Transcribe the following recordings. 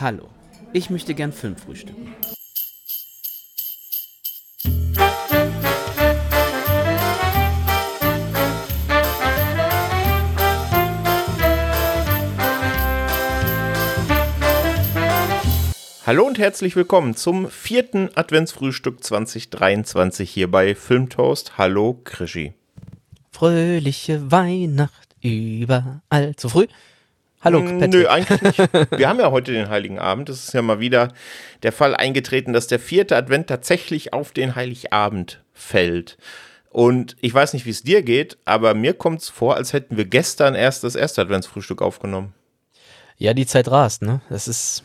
Hallo, ich möchte gern Film frühstücken. Hallo und herzlich willkommen zum vierten Adventsfrühstück 2023 hier bei Filmtoast. Hallo Krischi. Fröhliche Weihnacht überall zu früh. Hallo, Mm, Patrick. Nö, eigentlich nicht. Wir haben ja heute den Heiligen Abend. Es ist ja mal wieder der Fall eingetreten, dass der vierte Advent tatsächlich auf den Heiligabend fällt. Und ich weiß nicht, wie es dir geht, aber mir kommt es vor, als hätten wir gestern erst das erste Adventsfrühstück aufgenommen. Ja, die Zeit rast, ne? Das ist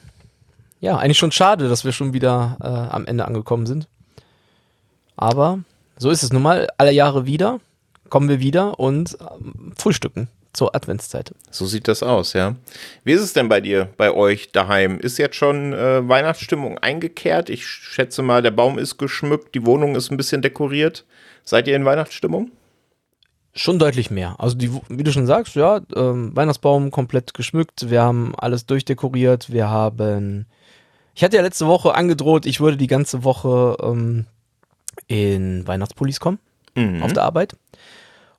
ja eigentlich schon schade, dass wir schon wieder äh, am Ende angekommen sind. Aber so ist es nun mal. Alle Jahre wieder kommen wir wieder und ähm, frühstücken zur Adventszeit. So sieht das aus, ja. Wie ist es denn bei dir, bei euch daheim? Ist jetzt schon äh, Weihnachtsstimmung eingekehrt? Ich schätze mal, der Baum ist geschmückt, die Wohnung ist ein bisschen dekoriert. Seid ihr in Weihnachtsstimmung? Schon deutlich mehr. Also die, wie du schon sagst, ja, ähm, Weihnachtsbaum komplett geschmückt. Wir haben alles durchdekoriert. Wir haben, ich hatte ja letzte Woche angedroht, ich würde die ganze Woche ähm, in Weihnachtspullis kommen Mhm. auf der Arbeit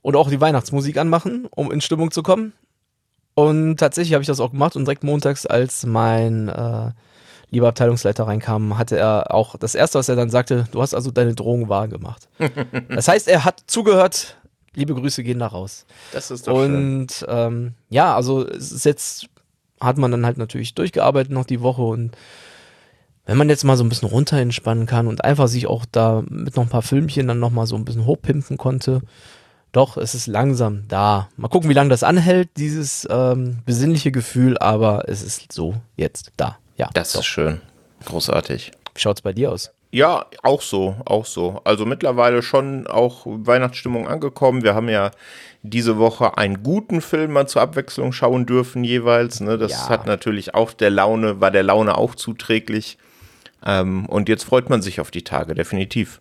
und auch die Weihnachtsmusik anmachen, um in Stimmung zu kommen. Und tatsächlich habe ich das auch gemacht und direkt montags, als mein äh, lieber Abteilungsleiter reinkam, hatte er auch das erste, was er dann sagte, du hast also deine Drohung wahr gemacht. das heißt, er hat zugehört. Liebe Grüße gehen da raus. Das ist doch schön. Und ähm, ja, also es ist jetzt hat man dann halt natürlich durchgearbeitet noch die Woche und wenn man jetzt mal so ein bisschen runter entspannen kann und einfach sich auch da mit noch ein paar Filmchen dann noch mal so ein bisschen hochpimpen konnte, doch, es ist langsam da. Mal gucken, wie lange das anhält, dieses ähm, besinnliche Gefühl, aber es ist so jetzt da. Ja, Das doch. ist schön. Großartig. Wie schaut's bei dir aus? Ja, auch so, auch so. Also mittlerweile schon auch Weihnachtsstimmung angekommen. Wir haben ja diese Woche einen guten Film mal zur Abwechslung schauen dürfen jeweils. Ne? Das Ja. hat natürlich auch der Laune, war der Laune auch zuträglich. Ähm, und jetzt freut man sich auf die Tage, definitiv.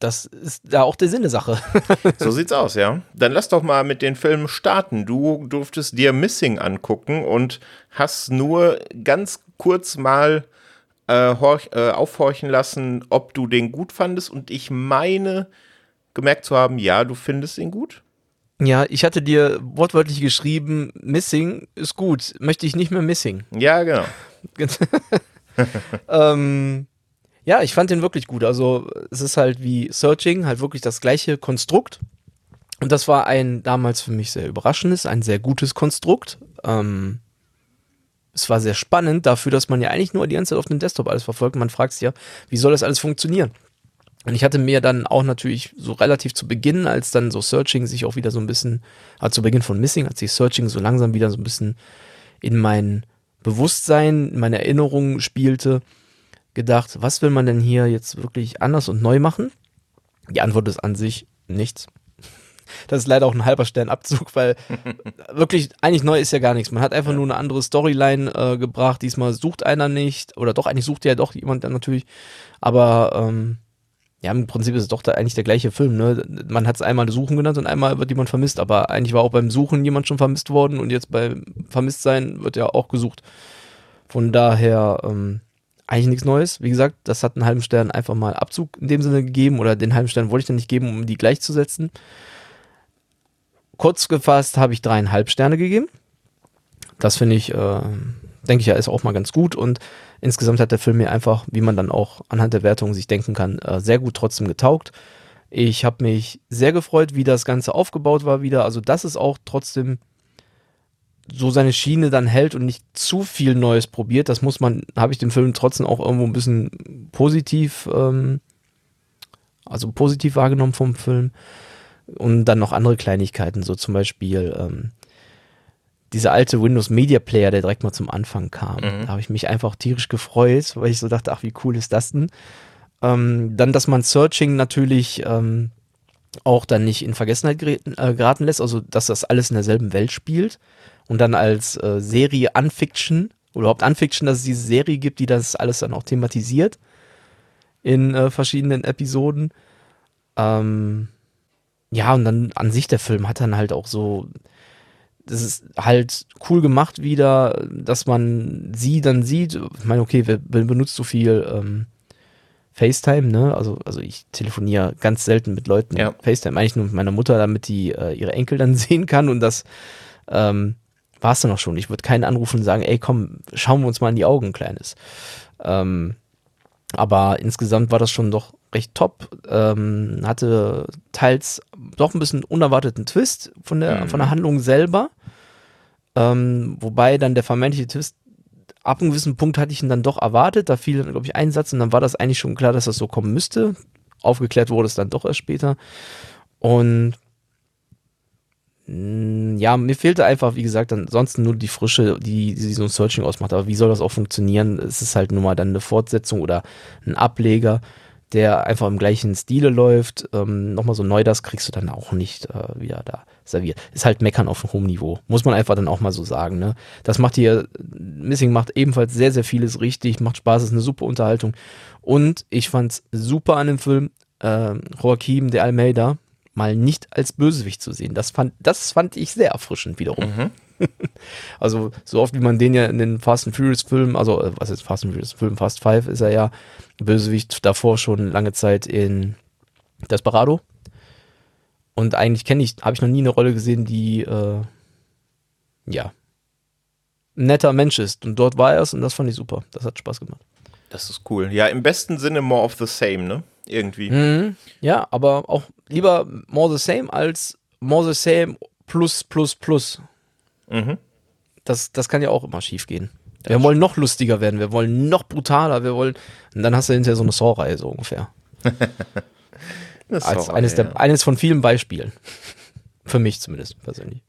Das ist da auch der Sinn der Sache. So sieht's aus, ja. Dann lass doch mal mit den Filmen starten. Du durftest dir Missing angucken und hast nur ganz kurz mal äh, horch, äh, aufhorchen lassen, ob du den gut fandest. Und ich meine, gemerkt zu haben, ja, du findest ihn gut. ja, ich hatte dir wortwörtlich geschrieben, Missing ist gut, möchte ich nicht mehr Missing. Ja, genau. ähm, ja, ich fand den wirklich gut. Also es ist halt wie Searching, halt wirklich das gleiche Konstrukt. Und das war ein damals für mich sehr überraschendes, ein sehr gutes Konstrukt. Ähm, es war sehr spannend dafür, dass man ja eigentlich nur die ganze Zeit auf dem Desktop alles verfolgt. Man fragt sich ja, wie soll das alles funktionieren? Und ich hatte mir dann auch natürlich so relativ zu Beginn, als dann so Searching sich auch wieder so ein bisschen, also zu Beginn von Missing, als sich Searching so langsam wieder so ein bisschen in mein Bewusstsein, in meine Erinnerungen spielte, gedacht, was will man denn hier jetzt wirklich anders und neu machen? Die Antwort ist an sich nichts. Das ist leider auch ein halber Sternabzug, weil wirklich eigentlich neu ist ja gar nichts. Man hat einfach nur eine andere Storyline äh, gebracht. Diesmal sucht einer nicht oder doch eigentlich sucht ja doch jemand dann natürlich. Aber ähm, ja, im Prinzip ist es doch da eigentlich der gleiche Film. Ne? Man hat es einmal Suchen genannt und einmal wird jemand vermisst. Aber eigentlich war auch beim Suchen jemand schon vermisst worden und jetzt beim Vermisstsein wird ja auch gesucht. Von daher ähm, eigentlich nichts Neues. Wie gesagt, das hat einen halben Stern einfach mal Abzug in dem Sinne gegeben oder den halben Stern wollte ich dann nicht geben, um die gleichzusetzen. Kurz gefasst habe ich dreieinhalb Sterne gegeben. Das finde ich, äh, denke ich ja, ist auch mal ganz gut und insgesamt hat der Film mir einfach, wie man dann auch anhand der Wertung sich denken kann, äh, sehr gut trotzdem getaugt. Ich habe mich sehr gefreut, wie das Ganze aufgebaut war wieder. Also, dass es auch trotzdem so seine Schiene dann hält und nicht zu viel Neues probiert. Das muss man, habe ich den Film trotzdem auch irgendwo ein bisschen positiv, ähm, also positiv wahrgenommen vom Film. Und dann noch andere Kleinigkeiten, so zum Beispiel ähm, dieser alte Windows Media Player, der direkt mal zum Anfang kam. Da habe ich mich einfach tierisch gefreut, weil ich so dachte, ach, wie cool ist das denn? Ähm, dann, dass man Searching natürlich ähm, auch dann nicht in Vergessenheit äh, geraten lässt, also dass das alles in derselben Welt spielt und dann als äh, Serie Unfiction oder überhaupt Unfiction, dass es diese Serie gibt, die das alles dann auch thematisiert in äh, verschiedenen Episoden. Ähm, ja, und dann an sich der Film hat dann halt auch so das ist halt cool gemacht wieder, dass man sie dann sieht. Ich meine, okay, wer benutzt so viel ähm, FaceTime, ne? Also, also ich telefoniere ganz selten mit Leuten. Ja. FaceTime eigentlich nur mit meiner Mutter, damit die äh, ihre Enkel dann sehen kann und das ähm, war es dann auch schon. Ich würde keinen anrufen und sagen, ey, komm, schauen wir uns mal in die Augen, Kleines. Ähm, aber insgesamt war das schon doch recht top. Ähm, hatte teils doch ein bisschen unerwarteten Twist von der, Mhm. von der Handlung selber. Ähm, wobei dann der vermeintliche Twist, ab einem gewissen Punkt hatte ich ihn dann doch erwartet. Da fiel, glaube ich, ein Satz und dann war das eigentlich schon klar, dass das so kommen müsste. Aufgeklärt wurde es dann doch erst später. Und ja, mir fehlte einfach, wie gesagt, ansonsten nur die Frische, die, die so ein Searching ausmacht. Aber wie soll das auch funktionieren? Es ist halt nur mal dann eine Fortsetzung oder ein Ableger, der einfach im gleichen Stile läuft. Ähm, Nochmal so neu, das kriegst du dann auch nicht äh, wieder da serviert. Ist halt Meckern auf hohen Niveau. Muss man einfach dann auch mal so sagen. Ne? Das macht hier, Missing macht ebenfalls sehr, sehr vieles richtig, macht Spaß, ist eine super Unterhaltung. Und ich fand's super an dem Film, äh, Joaquim de Almeida mal nicht als Bösewicht zu sehen. Das fand, das fand ich sehr erfrischend wiederum. Mhm. Also so oft wie man den ja in den Fast and Furious Filmen, also äh, was ist Fast and Furious Film, Fast Five ist er ja Bösewicht davor schon lange Zeit in Desperado. Und eigentlich kenne ich, habe ich noch nie eine Rolle gesehen, die äh, ja ein netter Mensch ist. Und dort war er es und das fand ich super. Das hat Spaß gemacht. Das ist cool. Ja, im besten Sinne more of the same, ne? Irgendwie. Mhm. Ja, aber auch lieber more the same als more the same plus plus plus. Mhm. Das, das kann ja auch immer schief gehen. Wir wollen noch lustiger werden, wir wollen noch brutaler, wir wollen. Und dann hast du hinterher so eine Saw-Reihe so ungefähr. Das Als eines, der, eines von vielen Beispielen. Für mich zumindest persönlich.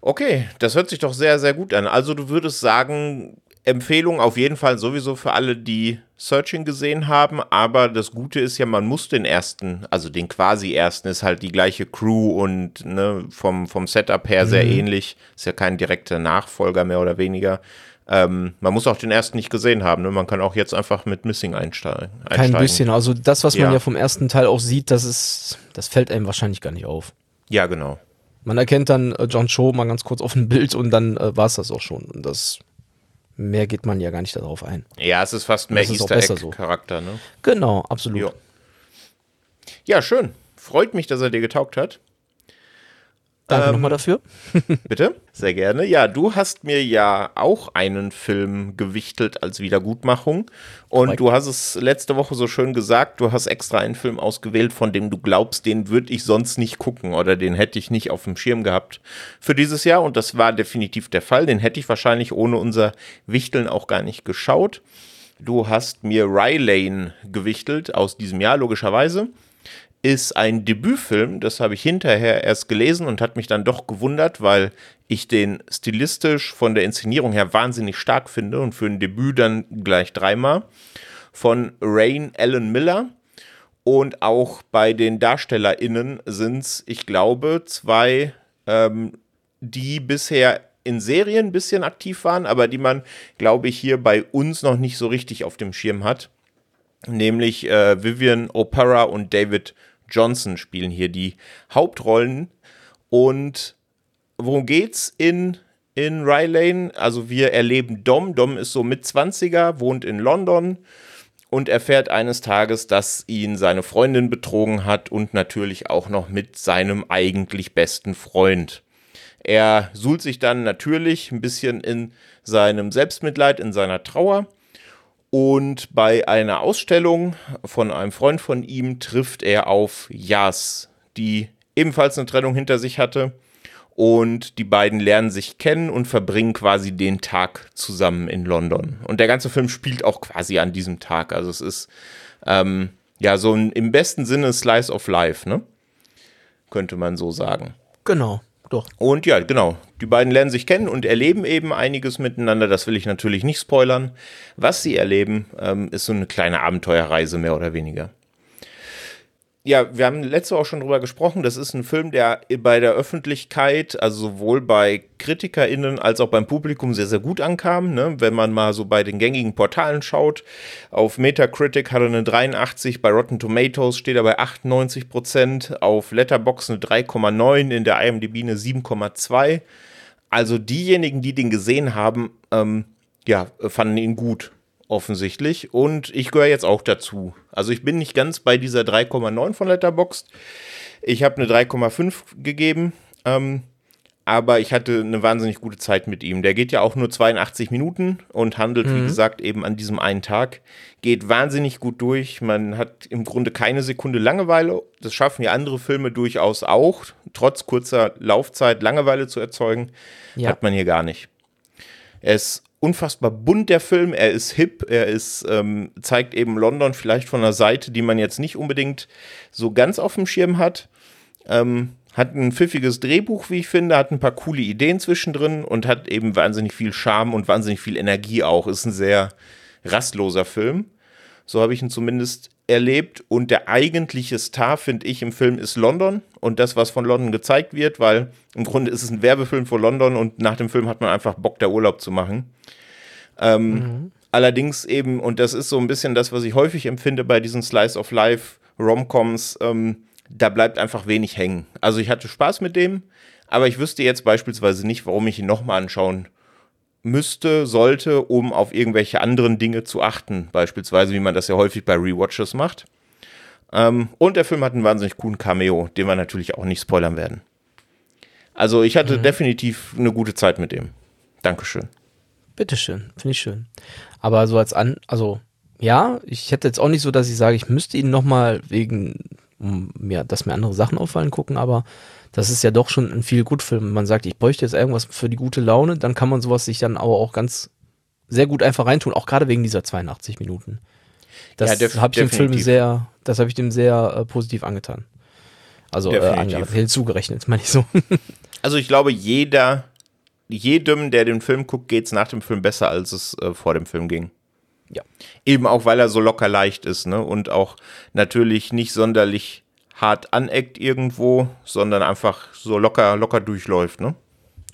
Okay, das hört sich doch sehr, sehr gut an. Also du würdest sagen, Empfehlung auf jeden Fall sowieso für alle, die Searching gesehen haben, aber das Gute ist ja, man muss den ersten, also den quasi ersten, ist halt die gleiche Crew und ne, vom, vom Setup her sehr ähnlich, ist ja kein direkter Nachfolger mehr oder weniger. Ähm, man muss auch den ersten nicht gesehen haben, ne? man kann auch jetzt einfach mit Missing einsteigen. Kein einsteigen. bisschen. Also das, was man Ja. ja vom ersten Teil auch sieht, das ist, das fällt einem wahrscheinlich gar nicht auf. Ja, genau. Man erkennt dann äh, John Cho mal ganz kurz auf dem Bild und dann äh, war es das auch schon. Und das mehr geht man ja gar nicht darauf ein. Ja, es ist fast mehr Easter so. Egg-Charakter, ne? Genau, absolut. Jo. Ja, schön. Freut mich, dass er dir getaugt hat. Danke Ähm, nochmal dafür. Bitte? Sehr gerne. Ja, du hast mir ja auch einen Film gewichtelt als Wiedergutmachung. Und Korrekt. du hast es letzte Woche so schön gesagt, du hast extra einen Film ausgewählt, von dem du glaubst, den würde ich sonst nicht gucken oder den hätte ich nicht auf dem Schirm gehabt für dieses Jahr. Und das war definitiv der Fall. Den hätte ich wahrscheinlich ohne unser Wichteln auch gar nicht geschaut. Du hast mir Rylane gewichtelt aus diesem Jahr, logischerweise ist ein Debütfilm, das habe ich hinterher erst gelesen und hat mich dann doch gewundert, weil ich den stilistisch von der Inszenierung her wahnsinnig stark finde und für ein Debüt dann gleich dreimal. Von Rain Allen Miller. Und auch bei den DarstellerInnen sind es, ich glaube, zwei, ähm, die bisher in Serien ein bisschen aktiv waren, aber die man, glaube ich, hier bei uns noch nicht so richtig auf dem Schirm hat nämlich äh, Vivian O'Para und David Johnson spielen hier die Hauptrollen. Und worum geht's in, in Rylane? Also wir erleben Dom. Dom ist so mit 20er, wohnt in London und erfährt eines Tages, dass ihn seine Freundin betrogen hat und natürlich auch noch mit seinem eigentlich besten Freund. Er suhlt sich dann natürlich ein bisschen in seinem Selbstmitleid, in seiner Trauer. Und bei einer Ausstellung von einem Freund von ihm trifft er auf Jas, die ebenfalls eine Trennung hinter sich hatte. Und die beiden lernen sich kennen und verbringen quasi den Tag zusammen in London. Und der ganze Film spielt auch quasi an diesem Tag. Also es ist ähm, ja so ein im besten Sinne Slice of Life, ne? Könnte man so sagen. Genau, doch. Und ja, genau. Die beiden lernen sich kennen und erleben eben einiges miteinander. Das will ich natürlich nicht spoilern. Was sie erleben, ähm, ist so eine kleine Abenteuerreise, mehr oder weniger. Ja, wir haben letzte Woche auch schon drüber gesprochen. Das ist ein Film, der bei der Öffentlichkeit, also sowohl bei KritikerInnen als auch beim Publikum sehr, sehr gut ankam. Ne? Wenn man mal so bei den gängigen Portalen schaut. Auf Metacritic hat er eine 83, bei Rotten Tomatoes steht er bei 98 Prozent, auf Letterboxd eine 3,9, in der IMDb eine 7,2. also diejenigen, die den gesehen haben, ähm, ja, fanden ihn gut, offensichtlich. Und ich gehöre jetzt auch dazu. Also ich bin nicht ganz bei dieser 3,9 von Letterboxd. Ich habe eine 3,5 gegeben. Ähm, aber ich hatte eine wahnsinnig gute Zeit mit ihm. Der geht ja auch nur 82 Minuten und handelt, mhm. wie gesagt, eben an diesem einen Tag. Geht wahnsinnig gut durch. Man hat im Grunde keine Sekunde Langeweile. Das schaffen ja andere Filme durchaus auch, trotz kurzer Laufzeit Langeweile zu erzeugen. Ja. Hat man hier gar nicht. Er ist unfassbar bunt, der Film. Er ist hip. Er ist, ähm, zeigt eben London vielleicht von einer Seite, die man jetzt nicht unbedingt so ganz auf dem Schirm hat. Ähm, hat ein pfiffiges Drehbuch, wie ich finde, hat ein paar coole Ideen zwischendrin und hat eben wahnsinnig viel Charme und wahnsinnig viel Energie auch. Ist ein sehr rastloser Film. So habe ich ihn zumindest erlebt. Und der eigentliche Star, finde ich, im Film ist London und das, was von London gezeigt wird, weil im Grunde ist es ein Werbefilm für London und nach dem Film hat man einfach Bock, da Urlaub zu machen. Ähm, mhm. Allerdings eben, und das ist so ein bisschen das, was ich häufig empfinde bei diesen Slice of Life Romcoms, ähm, da bleibt einfach wenig hängen. Also ich hatte Spaß mit dem, aber ich wüsste jetzt beispielsweise nicht, warum ich ihn nochmal anschauen müsste, sollte, um auf irgendwelche anderen Dinge zu achten. Beispielsweise, wie man das ja häufig bei Rewatches macht. Ähm, und der Film hat einen wahnsinnig coolen Cameo, den wir natürlich auch nicht spoilern werden. Also ich hatte mhm. definitiv eine gute Zeit mit dem. Dankeschön. Bitteschön, finde ich schön. Aber so als an, also ja, ich hätte jetzt auch nicht so, dass ich sage, ich müsste ihn nochmal wegen um mir, dass mir andere Sachen auffallen, gucken, aber das ist ja doch schon ein viel gut Film. Man sagt, ich bräuchte jetzt irgendwas für die gute Laune, dann kann man sowas sich dann aber auch ganz sehr gut einfach reintun, auch gerade wegen dieser 82 Minuten. Das ja, habe ich dem Film sehr, das habe ich dem sehr äh, positiv angetan. Also äh, hinzugerechnet, meine ich so. also ich glaube, jeder, jedem, der den Film guckt, geht es nach dem Film besser, als es äh, vor dem Film ging. Ja. Eben auch, weil er so locker leicht ist, ne? Und auch natürlich nicht sonderlich hart aneckt irgendwo, sondern einfach so locker, locker durchläuft, ne?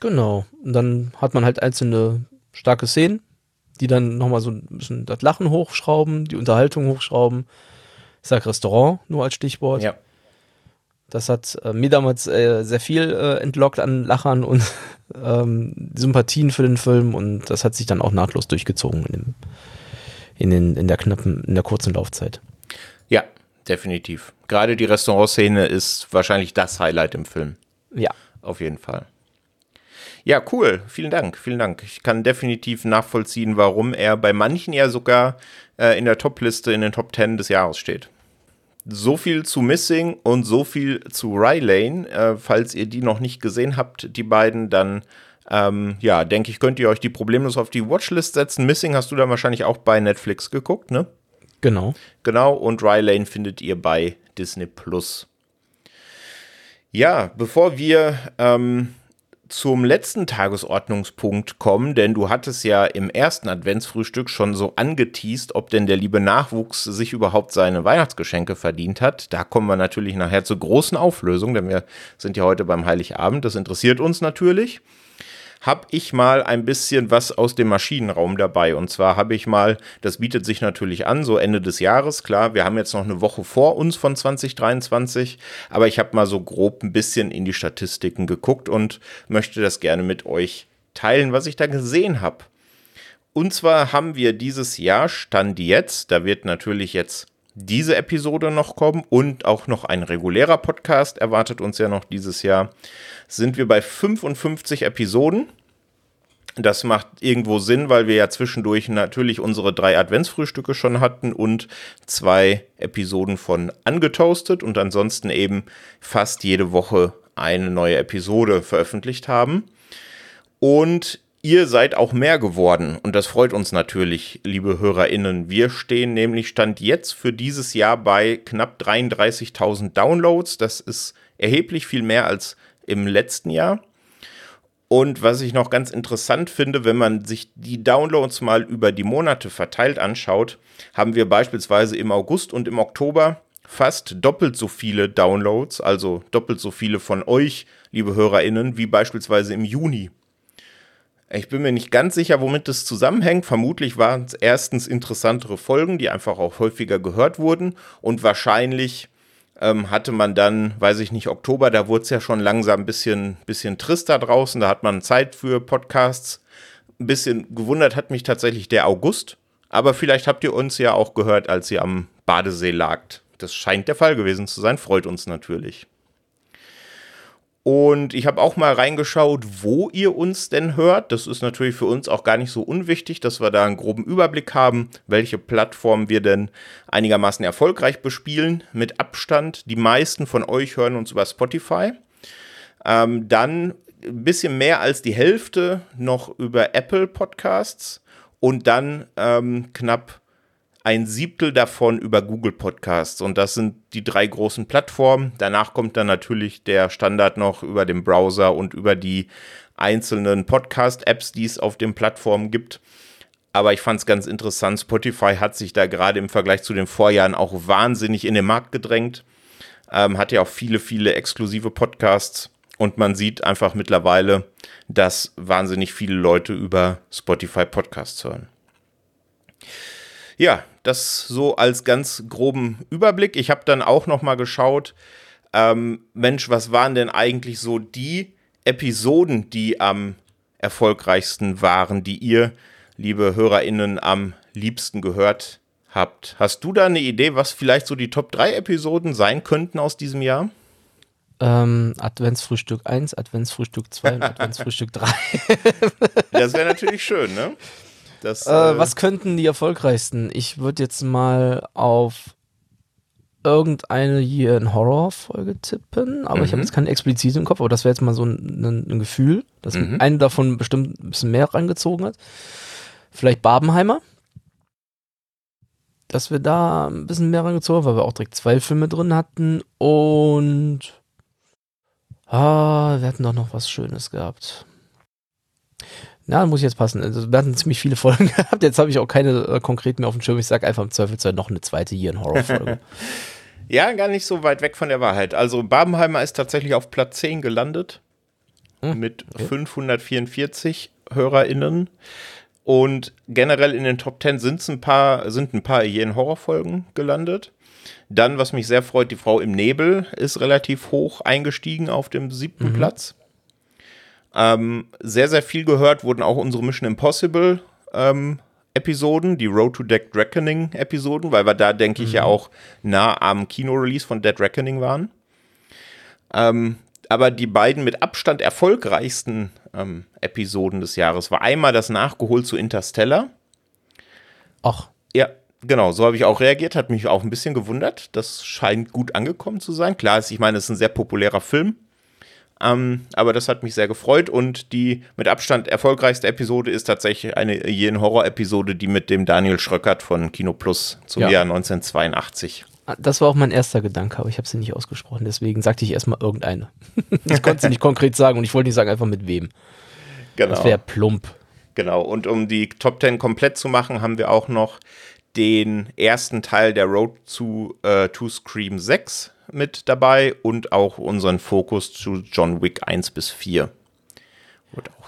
Genau. Und dann hat man halt einzelne starke Szenen, die dann nochmal so ein bisschen das Lachen hochschrauben, die Unterhaltung hochschrauben. Ich sag Restaurant nur als Stichwort. Ja. Das hat äh, mir damals äh, sehr viel äh, entlockt an Lachern und ähm, Sympathien für den Film und das hat sich dann auch nahtlos durchgezogen in dem, in, den, in der knappen, in der kurzen Laufzeit. Definitiv. Gerade die Restaurantszene ist wahrscheinlich das Highlight im Film. Ja. Auf jeden Fall. Ja, cool. Vielen Dank. Vielen Dank. Ich kann definitiv nachvollziehen, warum er bei manchen ja sogar äh, in der Top-Liste in den Top 10 des Jahres steht. So viel zu Missing und so viel zu Rylane. Äh, falls ihr die noch nicht gesehen habt, die beiden, dann ähm, ja, denke ich, könnt ihr euch die problemlos auf die Watchlist setzen. Missing hast du dann wahrscheinlich auch bei Netflix geguckt, ne? Genau. Genau, und Rylane findet ihr bei Disney Plus. Ja, bevor wir ähm, zum letzten Tagesordnungspunkt kommen, denn du hattest ja im ersten Adventsfrühstück schon so angeteased, ob denn der liebe Nachwuchs sich überhaupt seine Weihnachtsgeschenke verdient hat. Da kommen wir natürlich nachher zur großen Auflösung, denn wir sind ja heute beim Heiligabend. Das interessiert uns natürlich habe ich mal ein bisschen was aus dem Maschinenraum dabei. Und zwar habe ich mal, das bietet sich natürlich an, so Ende des Jahres, klar, wir haben jetzt noch eine Woche vor uns von 2023, aber ich habe mal so grob ein bisschen in die Statistiken geguckt und möchte das gerne mit euch teilen, was ich da gesehen habe. Und zwar haben wir dieses Jahr, Stand jetzt, da wird natürlich jetzt diese Episode noch kommen und auch noch ein regulärer Podcast erwartet uns ja noch dieses Jahr, sind wir bei 55 Episoden. Das macht irgendwo Sinn, weil wir ja zwischendurch natürlich unsere drei Adventsfrühstücke schon hatten und zwei Episoden von Angetoastet und ansonsten eben fast jede Woche eine neue Episode veröffentlicht haben. Und Ihr seid auch mehr geworden und das freut uns natürlich, liebe HörerInnen. Wir stehen nämlich Stand jetzt für dieses Jahr bei knapp 33.000 Downloads. Das ist erheblich viel mehr als im letzten Jahr. Und was ich noch ganz interessant finde, wenn man sich die Downloads mal über die Monate verteilt anschaut, haben wir beispielsweise im August und im Oktober fast doppelt so viele Downloads, also doppelt so viele von euch, liebe HörerInnen, wie beispielsweise im Juni. Ich bin mir nicht ganz sicher, womit das zusammenhängt. Vermutlich waren es erstens interessantere Folgen, die einfach auch häufiger gehört wurden und wahrscheinlich ähm, hatte man dann, weiß ich nicht, Oktober, da wurde es ja schon langsam ein bisschen, bisschen trister draußen, da hat man Zeit für Podcasts. Ein bisschen gewundert hat mich tatsächlich der August, aber vielleicht habt ihr uns ja auch gehört, als ihr am Badesee lagt. Das scheint der Fall gewesen zu sein, freut uns natürlich. Und ich habe auch mal reingeschaut, wo ihr uns denn hört. Das ist natürlich für uns auch gar nicht so unwichtig, dass wir da einen groben Überblick haben, welche Plattformen wir denn einigermaßen erfolgreich bespielen. Mit Abstand. Die meisten von euch hören uns über Spotify. Ähm, dann ein bisschen mehr als die Hälfte noch über Apple Podcasts und dann ähm, knapp ein Siebtel davon über Google Podcasts. Und das sind die drei großen Plattformen. Danach kommt dann natürlich der Standard noch über den Browser und über die einzelnen Podcast-Apps, die es auf den Plattformen gibt. Aber ich fand es ganz interessant. Spotify hat sich da gerade im Vergleich zu den Vorjahren auch wahnsinnig in den Markt gedrängt. Ähm, hat ja auch viele, viele exklusive Podcasts. Und man sieht einfach mittlerweile, dass wahnsinnig viele Leute über Spotify Podcasts hören. Ja, das so als ganz groben Überblick. Ich habe dann auch noch mal geschaut, ähm, Mensch, was waren denn eigentlich so die Episoden, die am erfolgreichsten waren, die ihr, liebe HörerInnen, am liebsten gehört habt? Hast du da eine Idee, was vielleicht so die Top 3 Episoden sein könnten aus diesem Jahr? Ähm, Adventsfrühstück 1, Adventsfrühstück 2 und Adventsfrühstück 3. das wäre natürlich schön, ne? Das, äh, äh, was könnten die erfolgreichsten? Ich würde jetzt mal auf irgendeine hier in Horror-Folge tippen, aber mhm. ich habe jetzt keine explizite im Kopf, aber das wäre jetzt mal so ein, ein, ein Gefühl, dass mhm. eine davon bestimmt ein bisschen mehr rangezogen hat. Vielleicht Barbenheimer. Dass wir da ein bisschen mehr rangezogen haben, weil wir auch direkt zwei Filme drin hatten und ah, wir hatten doch noch was Schönes gehabt. Na, muss ich jetzt passen. Also, wir hatten ziemlich viele Folgen gehabt. Jetzt habe ich auch keine äh, konkret mehr auf dem Schirm. Ich sage einfach im Zweifelsfall noch eine zweite hier in Horrorfolge. ja, gar nicht so weit weg von der Wahrheit. Also Babenheimer ist tatsächlich auf Platz 10 gelandet hm, mit okay. 544 HörerInnen. Und generell in den Top 10 sind ein paar, sind ein paar hier in Horrorfolgen gelandet. Dann, was mich sehr freut, die Frau im Nebel ist relativ hoch eingestiegen auf dem siebten mhm. Platz. Ähm, sehr, sehr viel gehört wurden auch unsere Mission Impossible ähm, Episoden, die Road to Dead Reckoning Episoden, weil wir da, denke ich, ja mhm. auch nah am Kino-Release von Dead Reckoning waren. Ähm, aber die beiden mit Abstand erfolgreichsten ähm, Episoden des Jahres war einmal das Nachgeholt zu Interstellar. Ach. Ja, genau, so habe ich auch reagiert, hat mich auch ein bisschen gewundert. Das scheint gut angekommen zu sein. Klar ist, ich meine, es ist ein sehr populärer Film. Ähm, aber das hat mich sehr gefreut und die mit Abstand erfolgreichste Episode ist tatsächlich eine jene Horror-Episode, die mit dem Daniel Schröckert von Kino Plus zum ja. Jahr 1982. Ah, das war auch mein erster Gedanke, aber ich habe sie nicht ausgesprochen, deswegen sagte ich erstmal irgendeine. ich konnte sie nicht konkret sagen und ich wollte nicht sagen, einfach mit wem. Genau. Das wäre plump. Genau, und um die Top 10 komplett zu machen, haben wir auch noch den ersten Teil der Road to, äh, to Scream 6 mit dabei und auch unseren Fokus zu John Wick 1 bis 4.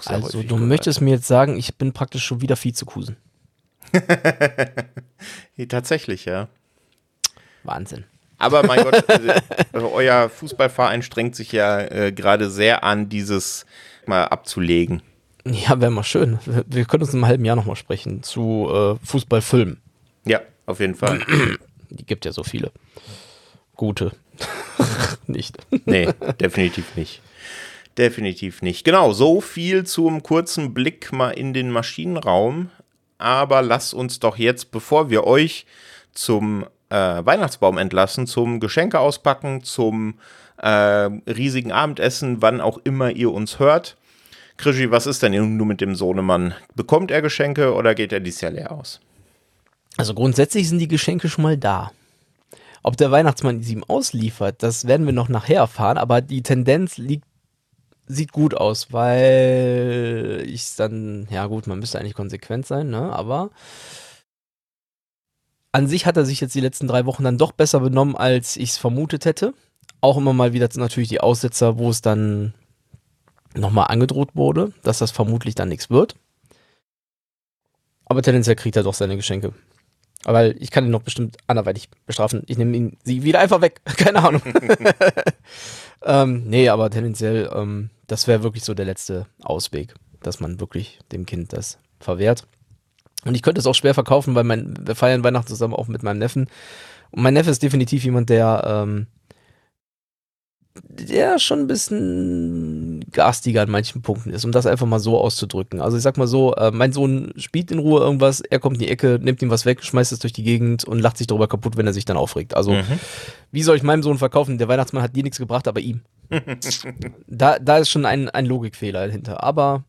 also du gehört. möchtest mir jetzt sagen, ich bin praktisch schon wieder Vizekusen. Tatsächlich, ja. Wahnsinn. Aber mein Gott, also, euer Fußballverein strengt sich ja äh, gerade sehr an, dieses mal abzulegen. Ja, wäre mal schön. Wir können uns in einem halben Jahr nochmal sprechen zu äh, Fußballfilmen. Auf jeden Fall. Die gibt ja so viele. Gute. nicht. nee, definitiv nicht. Definitiv nicht. Genau, so viel zum kurzen Blick mal in den Maschinenraum. Aber lasst uns doch jetzt, bevor wir euch zum äh, Weihnachtsbaum entlassen, zum Geschenke auspacken, zum äh, riesigen Abendessen, wann auch immer ihr uns hört. Krischi, was ist denn nun mit dem Sohnemann? Bekommt er Geschenke oder geht er dies Jahr leer aus? Also grundsätzlich sind die Geschenke schon mal da. Ob der Weihnachtsmann sie ihm ausliefert, das werden wir noch nachher erfahren, aber die Tendenz liegt, sieht gut aus, weil ich dann, ja gut, man müsste eigentlich konsequent sein, ne? Aber an sich hat er sich jetzt die letzten drei Wochen dann doch besser benommen, als ich es vermutet hätte. Auch immer mal wieder natürlich die Aussetzer, wo es dann nochmal angedroht wurde, dass das vermutlich dann nichts wird. Aber tendenziell kriegt er doch seine Geschenke. Aber ich kann ihn noch bestimmt anderweitig bestrafen. Ich nehme ihn sie wieder einfach weg. Keine Ahnung. ähm, nee, aber tendenziell, ähm, das wäre wirklich so der letzte Ausweg, dass man wirklich dem Kind das verwehrt. Und ich könnte es auch schwer verkaufen, weil mein, wir feiern Weihnachten zusammen auch mit meinem Neffen. Und mein Neffe ist definitiv jemand, der ähm, der schon ein bisschen garstiger an manchen Punkten ist, um das einfach mal so auszudrücken. Also ich sag mal so, äh, mein Sohn spielt in Ruhe irgendwas, er kommt in die Ecke, nimmt ihm was weg, schmeißt es durch die Gegend und lacht sich darüber kaputt, wenn er sich dann aufregt. Also mhm. wie soll ich meinem Sohn verkaufen? Der Weihnachtsmann hat dir nichts gebracht, aber ihm. da, da ist schon ein, ein Logikfehler dahinter. Aber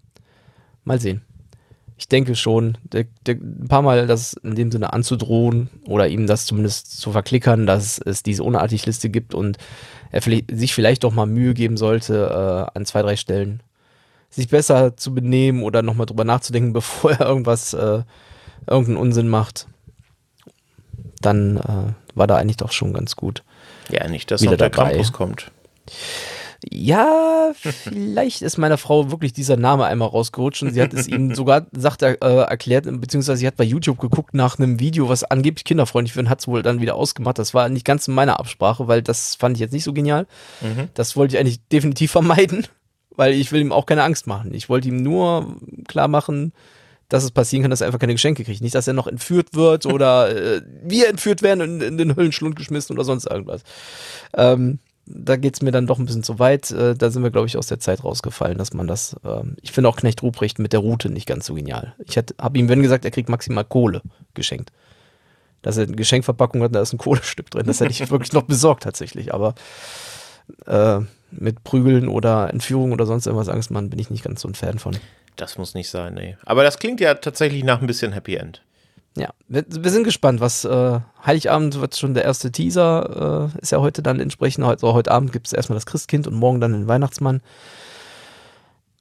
mal sehen ich denke schon, der, der, ein paar Mal das in dem Sinne anzudrohen oder ihm das zumindest zu verklickern, dass es diese Unartig-Liste gibt und er sich vielleicht doch mal Mühe geben sollte, äh, an zwei, drei Stellen sich besser zu benehmen oder nochmal drüber nachzudenken, bevor er irgendwas, äh, irgendeinen Unsinn macht. Dann äh, war da eigentlich doch schon ganz gut. Ja, nicht, dass noch der dabei. Krampus kommt. Ja, vielleicht ist meiner Frau wirklich dieser Name einmal rausgerutscht und sie hat es ihm sogar, sagt er, äh, erklärt, beziehungsweise sie hat bei YouTube geguckt nach einem Video, was angeblich kinderfreundlich wird und hat es wohl dann wieder ausgemacht. Das war nicht ganz in meiner Absprache, weil das fand ich jetzt nicht so genial. Mhm. Das wollte ich eigentlich definitiv vermeiden, weil ich will ihm auch keine Angst machen. Ich wollte ihm nur klar machen, dass es passieren kann, dass er einfach keine Geschenke kriegt. Nicht, dass er noch entführt wird oder äh, wir entführt werden und in den Höllenschlund geschmissen oder sonst irgendwas. Ähm, da geht es mir dann doch ein bisschen zu weit. Äh, da sind wir, glaube ich, aus der Zeit rausgefallen, dass man das. Ähm, ich finde auch Knecht Ruprecht mit der Route nicht ganz so genial. Ich habe ihm, wenn gesagt, er kriegt maximal Kohle geschenkt. Dass er eine Geschenkverpackung hat, da ist ein Kohlestück drin. Das hätte ich wirklich noch besorgt tatsächlich. Aber äh, mit Prügeln oder Entführung oder sonst irgendwas Angstmann bin ich nicht ganz so ein Fan von. Das muss nicht sein, nee. Aber das klingt ja tatsächlich nach ein bisschen Happy End. Ja, wir, wir, sind gespannt, was äh, Heiligabend wird schon der erste Teaser, äh, ist ja heute dann entsprechend. Also heute Abend gibt es erstmal das Christkind und morgen dann den Weihnachtsmann.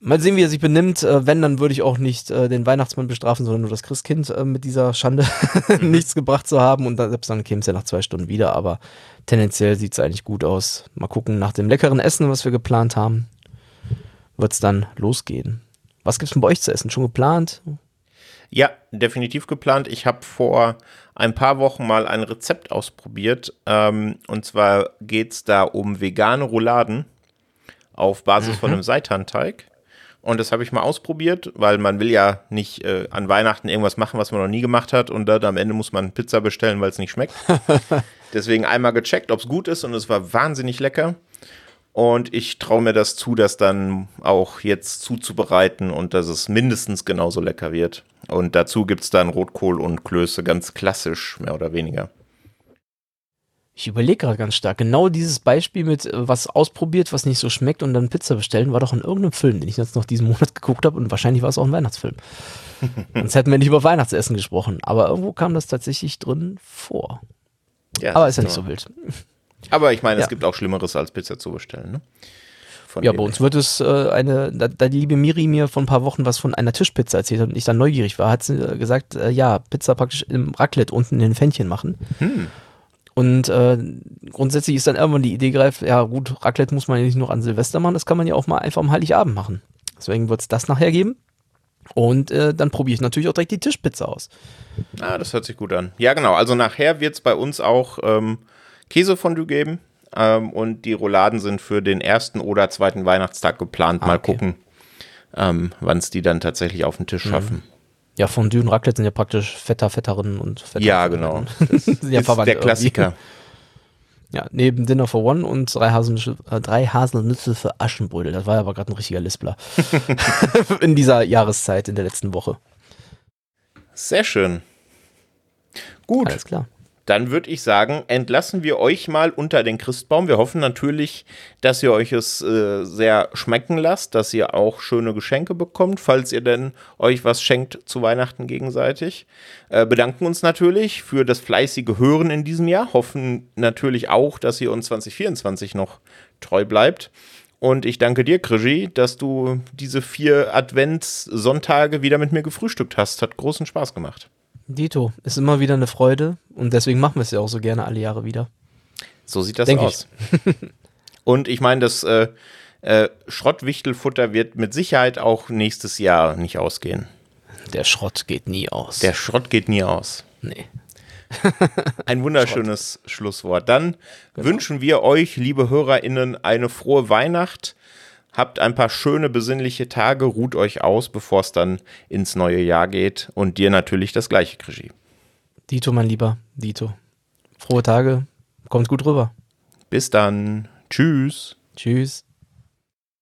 Mal sehen, wie er sich benimmt. Äh, wenn, dann würde ich auch nicht äh, den Weihnachtsmann bestrafen, sondern nur das Christkind äh, mit dieser Schande nichts gebracht zu haben. Und dann, selbst dann käme es ja nach zwei Stunden wieder. Aber tendenziell sieht es eigentlich gut aus. Mal gucken, nach dem leckeren Essen, was wir geplant haben, wird es dann losgehen. Was gibt es denn bei euch zu essen? Schon geplant? Ja, definitiv geplant. Ich habe vor ein paar Wochen mal ein Rezept ausprobiert. Ähm, und zwar geht es da um vegane Rouladen auf Basis mhm. von einem Seitanteig. Und das habe ich mal ausprobiert, weil man will ja nicht äh, an Weihnachten irgendwas machen, was man noch nie gemacht hat. Und dann am Ende muss man Pizza bestellen, weil es nicht schmeckt. Deswegen einmal gecheckt, ob es gut ist. Und es war wahnsinnig lecker. Und ich traue mir das zu, das dann auch jetzt zuzubereiten und dass es mindestens genauso lecker wird. Und dazu gibt es dann Rotkohl und Klöße, ganz klassisch, mehr oder weniger. Ich überlege gerade ganz stark. Genau dieses Beispiel mit äh, was ausprobiert, was nicht so schmeckt und dann Pizza bestellen, war doch in irgendeinem Film, den ich jetzt noch diesen Monat geguckt habe und wahrscheinlich war es auch ein Weihnachtsfilm. Sonst hätten wir nicht über Weihnachtsessen gesprochen. Aber irgendwo kam das tatsächlich drin vor. Ja, Aber ist ja nicht so wild. Aber ich meine, ja. es gibt auch Schlimmeres als Pizza zu bestellen, ne? Von ja, bei uns wird es äh, eine, da, da, die liebe Miri mir vor ein paar Wochen was von einer Tischpizza erzählt hat und ich dann neugierig war, hat sie äh, gesagt, äh, ja, Pizza praktisch im Raclette unten in den Fännchen machen. Hm. Und äh, grundsätzlich ist dann irgendwann die Idee greift, ja gut, Raclette muss man ja nicht nur an Silvester machen, das kann man ja auch mal einfach am Heiligabend machen. Deswegen wird es das nachher geben. Und äh, dann probiere ich natürlich auch direkt die Tischpizza aus. Ah, das hört sich gut an. Ja, genau. Also nachher wird es bei uns auch ähm, Käsefondue geben. Ähm, und die Rouladen sind für den ersten oder zweiten Weihnachtstag geplant. Ah, Mal okay. gucken, ähm, wann es die dann tatsächlich auf den Tisch mhm. schaffen. Ja, Fondue und Raclette sind ja praktisch Vetter, Vetterinnen und Vetter. Ja, genau. Das sind ja ist der Klassiker. Ja, neben Dinner for One und drei Haselnüsse, äh, drei Haselnüsse für Aschenbrödel. Das war aber gerade ein richtiger Lispler. in dieser Jahreszeit, in der letzten Woche. Sehr schön. Gut. Alles klar dann würde ich sagen, entlassen wir euch mal unter den Christbaum. Wir hoffen natürlich, dass ihr euch es äh, sehr schmecken lasst, dass ihr auch schöne Geschenke bekommt, falls ihr denn euch was schenkt zu Weihnachten gegenseitig. Äh, bedanken uns natürlich für das fleißige Hören in diesem Jahr. Hoffen natürlich auch, dass ihr uns 2024 noch treu bleibt. Und ich danke dir, Krigi, dass du diese vier Adventssonntage wieder mit mir gefrühstückt hast. Hat großen Spaß gemacht. Dito, ist immer wieder eine Freude und deswegen machen wir es ja auch so gerne alle Jahre wieder. So sieht das Denk aus. und ich meine, das äh, äh, Schrottwichtelfutter wird mit Sicherheit auch nächstes Jahr nicht ausgehen. Der Schrott geht nie aus. Der Schrott geht nie aus. Nee. Ein wunderschönes Schlusswort. Dann genau. wünschen wir euch, liebe HörerInnen, eine frohe Weihnacht. Habt ein paar schöne, besinnliche Tage, ruht euch aus, bevor es dann ins neue Jahr geht. Und dir natürlich das gleiche, Krischi. Dito, mein Lieber, Dito. Frohe Tage, kommt gut rüber. Bis dann. Tschüss. Tschüss.